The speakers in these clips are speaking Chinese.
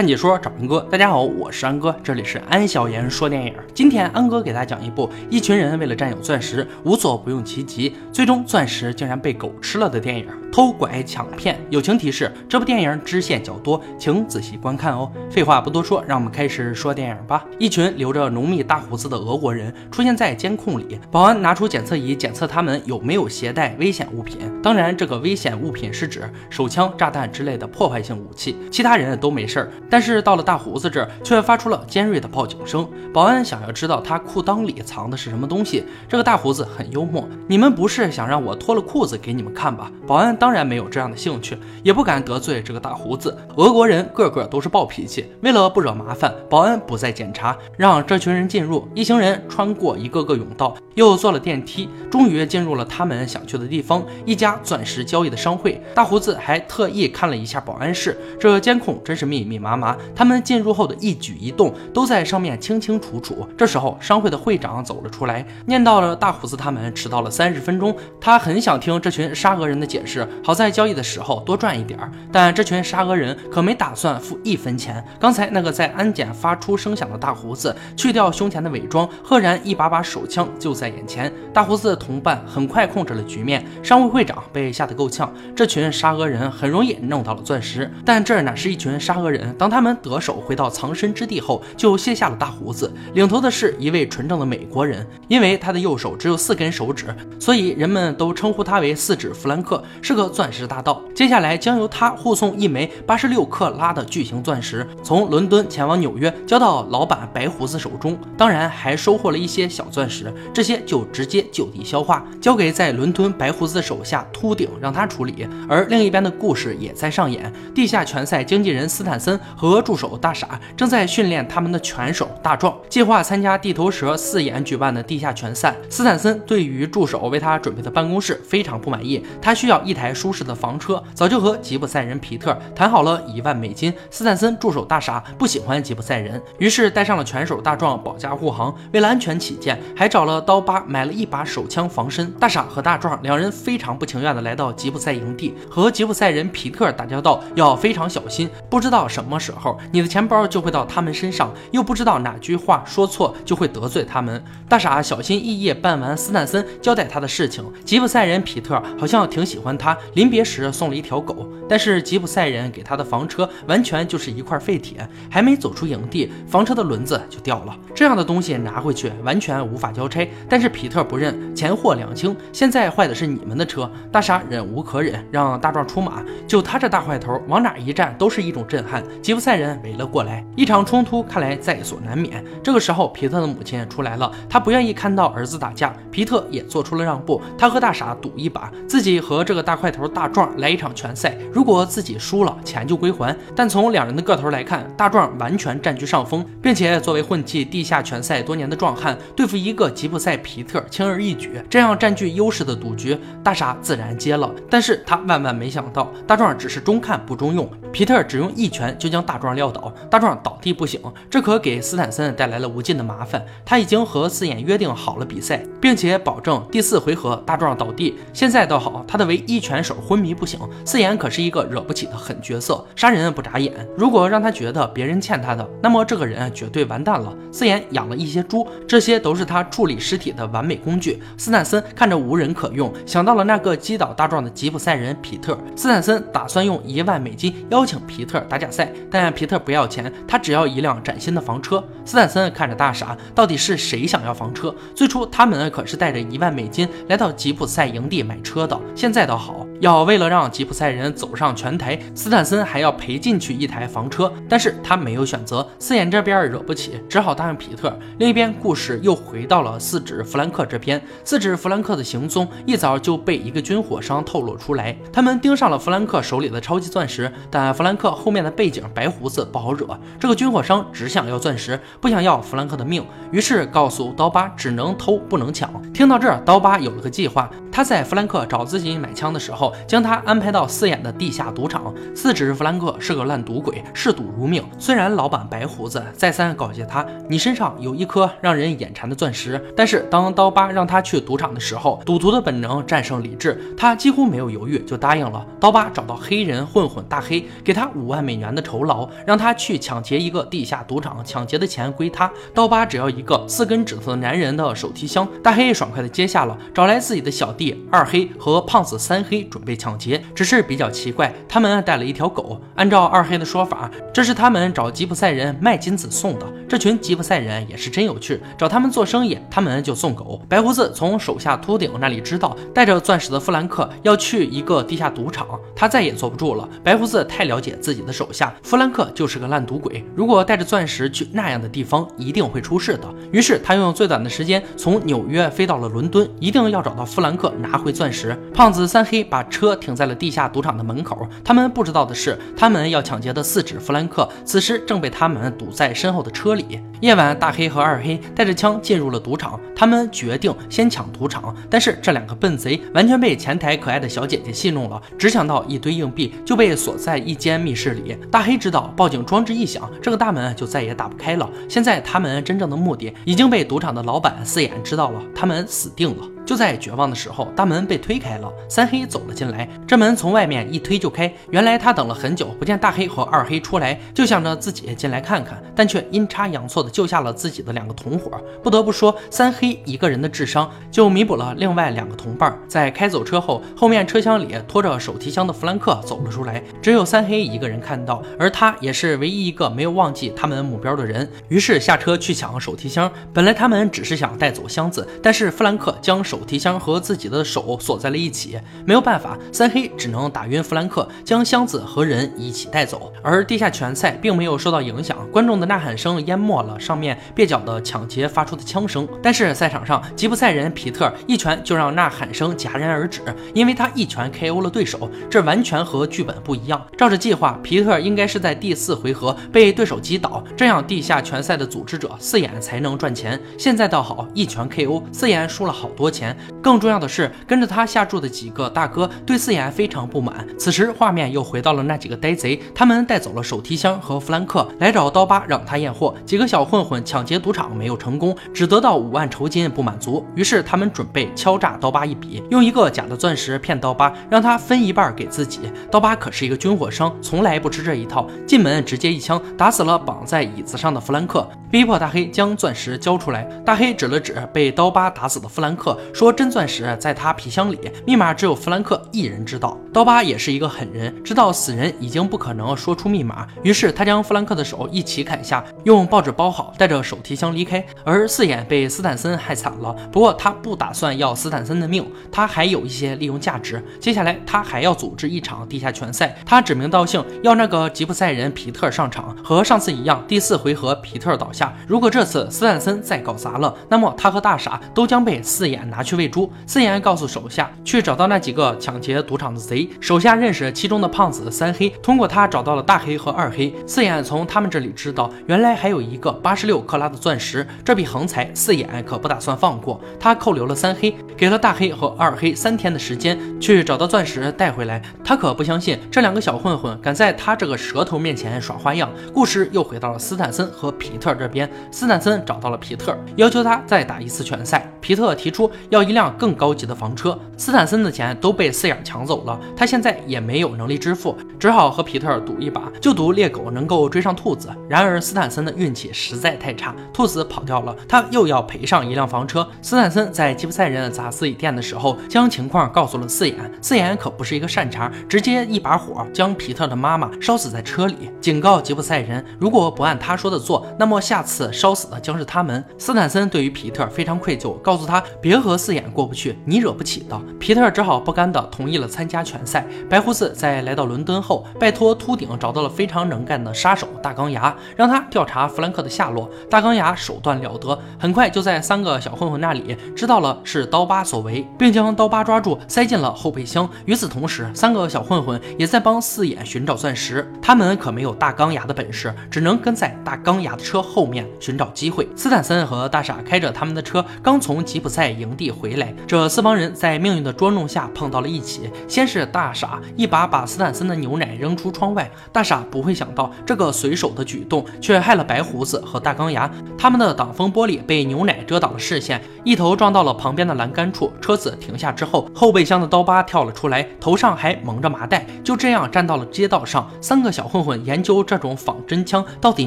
看解说找安哥，大家好，我是安哥，这里是安小言说电影。今天安哥给大家讲一部一群人为了占有钻石，无所不用其极，最终钻石竟然被狗吃了的电影《偷拐抢骗》。友情提示：这部电影支线较多，请仔细观看哦。废话不多说，让我们开始说电影吧。一群留着浓密大胡子的俄国人出现在监控里，保安拿出检测仪检测他们有没有携带危险物品。当然，这个危险物品是指手枪、炸弹之类的破坏性武器，其他人都没事儿。但是到了大胡子这儿，却发出了尖锐的报警声。保安想要知道他裤裆里藏的是什么东西。这个大胡子很幽默，你们不是想让我脱了裤子给你们看吧？保安当然没有这样的兴趣，也不敢得罪这个大胡子。俄国人个个都是暴脾气，为了不惹麻烦，保安不再检查，让这群人进入。一行人穿过一个个甬道，又坐了电梯，终于进入了他们想去的地方——一家钻石交易的商会。大胡子还特意看了一下保安室，这监控真是密密麻。麻麻，他们进入后的一举一动都在上面清清楚楚。这时候，商会的会长走了出来，念叨了大胡子他们迟到了三十分钟。他很想听这群沙俄人的解释，好在交易的时候多赚一点。但这群沙俄人可没打算付一分钱。刚才那个在安检发出声响的大胡子，去掉胸前的伪装，赫然一把把手枪就在眼前。大胡子的同伴很快控制了局面，商会会长被吓得够呛。这群沙俄人很容易弄到了钻石，但这哪是一群沙俄人？当他们得手回到藏身之地后，就卸下了大胡子。领头的是一位纯正的美国人，因为他的右手只有四根手指，所以人们都称呼他为四指弗兰克，是个钻石大盗。接下来将由他护送一枚八十六克拉的巨型钻石，从伦敦前往纽约，交到老板白胡子手中。当然还收获了一些小钻石，这些就直接就地消化，交给在伦敦白胡子手下秃顶让他处理。而另一边的故事也在上演，地下拳赛经纪人斯坦森。和助手大傻正在训练他们的拳手大壮，计划参加地头蛇四眼举办的地下拳赛。斯坦森对于助手为他准备的办公室非常不满意，他需要一台舒适的房车，早就和吉普赛人皮特谈好了一万美金。斯坦森助手大傻不喜欢吉普赛人，于是带上了拳手大壮保驾护航。为了安全起见，还找了刀疤买了一把手枪防身。大傻和大壮两人非常不情愿的来到吉普赛营地，和吉普赛人皮特打交道要非常小心，不知道什么。时候，你的钱包就会到他们身上，又不知道哪句话说错就会得罪他们。大傻小心翼翼办完斯坦森交代他的事情，吉普赛人皮特好像挺喜欢他，临别时送了一条狗。但是吉普赛人给他的房车完全就是一块废铁，还没走出营地，房车的轮子就掉了。这样的东西拿回去完全无法交差。但是皮特不认，钱货两清。现在坏的是你们的车。大傻忍无可忍，让大壮出马。就他这大坏头，往哪一站都是一种震撼。吉普赛人围了过来，一场冲突看来在所难免。这个时候，皮特的母亲出来了，他不愿意看到儿子打架，皮特也做出了让步，他和大傻赌一把，自己和这个大块头大壮来一场拳赛，如果自己输了，钱就归还。但从两人的个头来看，大壮完全占据上风，并且作为混迹地下拳赛多年的壮汉，对付一个吉普赛皮特轻而易举。这样占据优势的赌局，大傻自然接了。但是他万万没想到，大壮只是中看不中用，皮特只用一拳就将大壮。撂倒大壮倒地不醒，这可给斯坦森带来了无尽的麻烦。他已经和四眼约定好了比赛，并且保证第四回合大壮倒地。现在倒好，他的唯一拳手昏迷不醒。四眼可是一个惹不起的狠角色，杀人不眨眼。如果让他觉得别人欠他的，那么这个人绝对完蛋了。四眼养了一些猪，这些都是他处理尸体的完美工具。斯坦森看着无人可用，想到了那个击倒大壮的吉普赛人皮特。斯坦森打算用一万美金要邀请皮特打假赛，但皮。特不要钱，他只要一辆崭新的房车。斯坦森看着大傻，到底是谁想要房车？最初他们可是带着一万美金来到吉普赛营地买车。的，现在倒好。要为了让吉普赛人走上拳台，斯坦森还要赔进去一台房车，但是他没有选择。四眼这边惹不起，只好答应皮特。另一边，故事又回到了四指弗兰克这边。四指弗兰克的行踪一早就被一个军火商透露出来，他们盯上了弗兰克手里的超级钻石，但弗兰克后面的背景白胡子不好惹。这个军火商只想要钻石，不想要弗兰克的命，于是告诉刀疤只能偷不能抢。听到这儿，刀疤有了个计划。他在弗兰克找自己买枪的时候，将他安排到四眼的地下赌场，自指弗兰克是个烂赌鬼，嗜赌如命。虽然老板白胡子再三告诫他，你身上有一颗让人眼馋的钻石，但是当刀疤让他去赌场的时候，赌徒的本能战胜理智，他几乎没有犹豫就答应了。刀疤找到黑人混混大黑，给他五万美元的酬劳，让他去抢劫一个地下赌场，抢劫的钱归他。刀疤只要一个四根指头的男人的手提箱，大黑爽快的接下了，找来自己的小弟二黑和胖子三黑准备抢劫。只是比较奇怪，他们带了一条狗。按照二黑的说法，这是他们找吉普赛人卖金子送的。这群吉普赛人也是真有趣，找他们做生意，他们就送狗。白胡子从手下秃顶那里知道，带着钻石的弗兰克要去一个地下赌场，他再也坐不住了。白胡子太了解自己的手下，弗兰克就是个烂赌鬼，如果带着钻石去那样的地方，一定会出事的。于是他用最短的时间从纽约飞到了伦敦，一定要找到弗兰克，拿回钻石。胖子三黑把车停在了地下赌场的门口，他们不知道的是，他们要抢劫的四指弗兰克，此时正被他们堵在身后的车里。夜晚，大黑和二黑带着枪进入了赌场，他们决定先抢赌场，但是这两个笨贼完全被前台可爱的小姐姐戏弄了，只抢到一堆硬币就被锁在一间密室里。大黑知道报警装置一响，这个大门就再也打不开了。现在他们真正的目的已经被赌场的老板四眼知道了，他们死定了。就在绝望的时候，大门被推开了，三黑走了进来。这门从外面一推就开。原来他等了很久，不见大黑和二黑出来，就想着自己进来看看，但却阴差阳错的救下了自己的两个同伙。不得不说，三黑一个人的智商就弥补了另外两个同伴。在开走车后，后面车厢里拖着手提箱的弗兰克走了出来，只有三黑一个人看到，而他也是唯一一个没有忘记他们目标的人。于是下车去抢手提箱。本来他们只是想带走箱子，但是弗兰克将手手提箱和自己的手锁在了一起，没有办法，三黑只能打晕弗兰克，将箱子和人一起带走。而地下拳赛并没有受到影响，观众的呐喊声淹没了上面蹩脚的抢劫发出的枪声。但是赛场上，吉普赛人皮特一拳就让呐喊声戛然而止，因为他一拳 KO 了对手，这完全和剧本不一样。照着计划，皮特应该是在第四回合被对手击倒，这样地下拳赛的组织者四眼才能赚钱。现在倒好，一拳 KO，四眼输了好多钱。更重要的是，跟着他下注的几个大哥对四眼非常不满。此时画面又回到了那几个呆贼，他们带走了手提箱和弗兰克，来找刀疤让他验货。几个小混混抢劫赌场没有成功，只得到五万酬金，不满足，于是他们准备敲诈刀疤一笔，用一个假的钻石骗刀疤，让他分一半给自己。刀疤可是一个军火商，从来不吃这一套，进门直接一枪打死了绑在椅子上的弗兰克，逼迫大黑将钻石交出来。大黑指了指被刀疤打死的弗兰克。说真钻石在他皮箱里，密码只有弗兰克一人知道。刀疤也是一个狠人，知道死人已经不可能说出密码，于是他将弗兰克的手一起砍下，用报纸包好，带着手提箱离开。而四眼被斯坦森害惨了，不过他不打算要斯坦森的命，他还有一些利用价值。接下来他还要组织一场地下拳赛，他指名道姓要那个吉普赛人皮特上场，和上次一样，第四回合皮特倒下。如果这次斯坦森再搞砸了，那么他和大傻都将被四眼拿去。喂猪，四眼告诉手下去找到那几个抢劫赌场的贼。手下认识其中的胖子三黑，通过他找到了大黑和二黑。四眼从他们这里知道，原来还有一个八十六克拉的钻石，这笔横财四眼可不打算放过。他扣留了三黑，给了大黑和二黑三天的时间去找到钻石带回来。他可不相信这两个小混混敢在他这个蛇头面前耍花样。故事又回到了斯坦森和皮特这边，斯坦森找到了皮特，要求他再打一次拳赛。皮特提出要。一辆更高级的房车，斯坦森的钱都被四眼抢走了，他现在也没有能力支付，只好和皮特赌一把，就赌猎狗能够追上兔子。然而斯坦森的运气实在太差，兔子跑掉了，他又要赔上一辆房车。斯坦森在吉普赛人砸自己店的时候，将情况告诉了四眼，四眼可不是一个善茬，直接一把火将皮特的妈妈烧死在车里，警告吉普赛人，如果不按他说的做，那么下下次烧死的将是他们。斯坦森对于皮特非常愧疚，告诉他别和四。眼过不去，你惹不起的。皮特只好不甘的同意了参加拳拳赛。白胡子在来到伦敦后，拜托秃顶找到了非常能干的杀手大钢牙，让他调查弗兰克的下落。大钢牙手段了得，很快就在三个小混混那里知道了是刀疤所为，并将刀疤抓住，塞进了后备箱。与此同时，三个小混混也在帮四眼寻找钻石。他们可没有大钢牙的本事，只能跟在大钢牙的车后面寻找机会。斯坦森和大傻开着他们的车，刚从吉普赛营地回来。这四帮人在命运的捉弄下碰到了一起。先是大傻一把把斯坦森的牛奶扔出窗外，大傻不会想到这个随手的举动却害了白胡子和大钢牙。他们的挡风玻璃被牛奶遮挡了视线，一头撞到了旁边的栏杆处。车子停下之后，后备箱的刀疤跳了出来，头上还蒙着麻袋，就这样站到了街道上。三个小混混研究这种仿真枪到底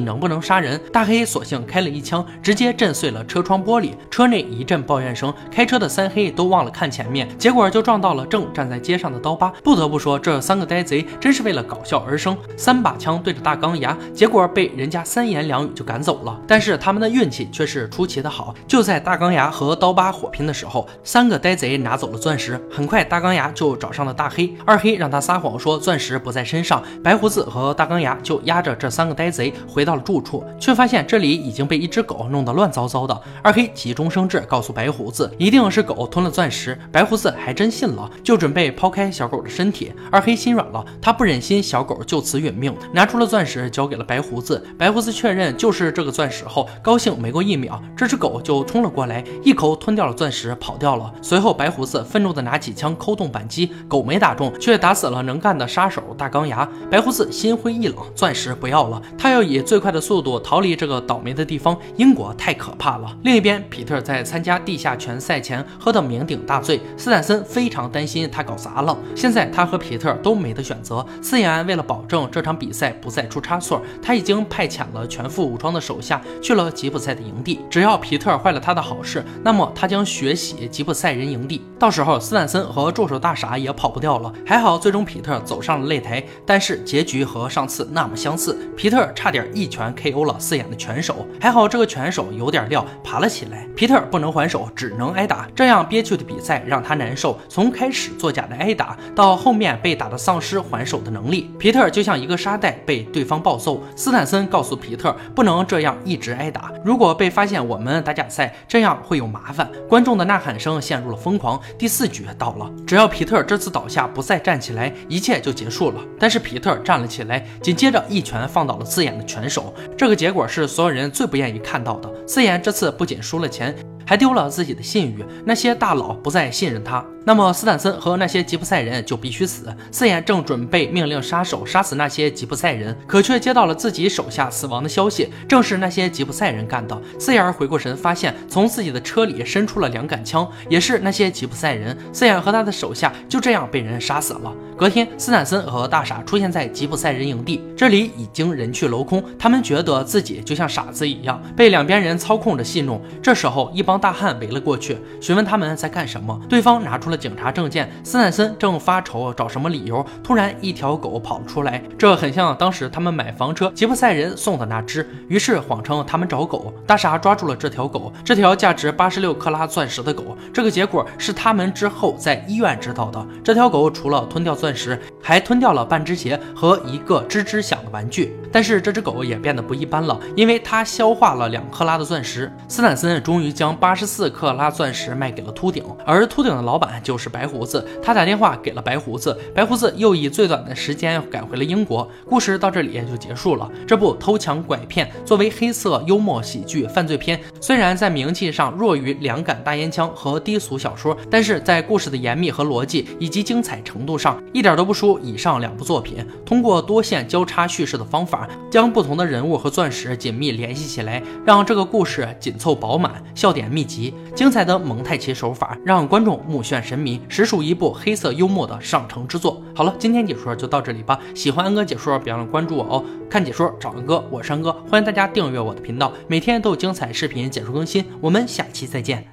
能不能杀人。大黑索性开了一枪，直接震碎了车窗玻璃，车内一阵抱怨声。开车的三黑都忘了看前面，结果就撞到了正站在街上的刀疤。不得不说，这三个呆贼真是为了搞笑而生。三把枪对着大钢牙，结果被人家三言两语就赶走了。但是他们的运气却是出奇的好，就在大钢牙和刀疤火拼的时候，三个呆贼拿走了钻石。很快，大钢牙就找上了大黑，二黑让他撒谎说钻石不在身上。白胡子和大钢牙就押着这三个呆贼回到了住处，却发现这里里已经被一只狗弄得乱糟糟的。二黑急中生智，告诉白胡子一定是狗吞了钻石。白胡子还真信了，就准备抛开小狗的身体。二黑心软了，他不忍心小狗就此殒命，拿出了钻石交给了白胡子。白胡子确认就是这个钻石后，高兴没过一秒，这只狗就冲了过来，一口吞掉了钻石，跑掉了。随后，白胡子愤怒地拿起枪扣动扳机，狗没打中，却打死了能干的杀手大钢牙。白胡子心灰意冷，钻石不要了，他要以最快的速度逃离这个倒霉的地方。英国太可怕了。另一边，皮特在参加地下拳赛前喝得酩酊大醉，斯坦森非常担心他搞砸了。现在他和皮特都没得选择。四眼为了保证这场比赛不再出差错，他已经派遣了全副武装的手下去了吉普赛的营地。只要皮特坏了他的好事，那么他将血洗吉普赛人营地。到时候，斯坦森和助手大傻也跑不掉了。还好，最终皮特走上了擂台，但是结局和上次那么相似，皮特差点一拳 KO 了四眼的拳还手。还好这个拳手有点料，爬了起来。皮特不能还手，只能挨打。这样憋屈的比赛让他难受。从开始作假的挨打，到后面被打的丧失还手的能力，皮特就像一个沙袋被对方暴揍。斯坦森告诉皮特，不能这样一直挨打，如果被发现我们打假赛，这样会有麻烦。观众的呐喊声陷入了疯狂。第四局到了，只要皮特这次倒下不再站起来，一切就结束了。但是皮特站了起来，紧接着一拳放倒了刺眼的拳手。这个结果是所有人最不愿意看到的。四眼这次不仅输了钱。还丢了自己的信誉，那些大佬不再信任他，那么斯坦森和那些吉普赛人就必须死。四眼正准备命令杀手杀死那些吉普赛人，可却接到了自己手下死亡的消息，正是那些吉普赛人干的。四眼回过神，发现从自己的车里伸出了两杆枪，也是那些吉普赛人。四眼和他的手下就这样被人杀死了。隔天，斯坦森和大傻出现在吉普赛人营地，这里已经人去楼空，他们觉得自己就像傻子一样，被两边人操控着戏弄。这时候，一帮大汉围了过去，询问他们在干什么。对方拿出了警察证件。斯坦森正发愁找什么理由，突然一条狗跑了出来，这很像当时他们买房车吉普赛人送的那只。于是谎称他们找狗。大傻抓住了这条狗，这条价值八十六克拉钻石的狗。这个结果是他们之后在医院知道的。这条狗除了吞掉钻石，还吞掉了半只鞋和一个吱吱响的玩具。但是这只狗也变得不一般了，因为它消化了两克拉的钻石。斯坦森终于将八十四克拉钻石卖给了秃顶，而秃顶的老板就是白胡子。他打电话给了白胡子，白胡子又以最短的时间赶回了英国。故事到这里也就结束了。这部偷抢拐骗作为黑色幽默喜剧犯罪片，虽然在名气上弱于两杆大烟枪和低俗小说，但是在故事的严密和逻辑以及精彩程度上，一点都不输以上两部作品。通过多线交叉叙事的方法。将不同的人物和钻石紧密联系起来，让这个故事紧凑饱满，笑点密集，精彩的蒙太奇手法让观众目眩神迷，实属一部黑色幽默的上乘之作。好了，今天解说就到这里吧。喜欢安哥解说，别忘了关注我哦。看解说找安哥，我是安哥，欢迎大家订阅我的频道，每天都有精彩视频解说更新。我们下期再见。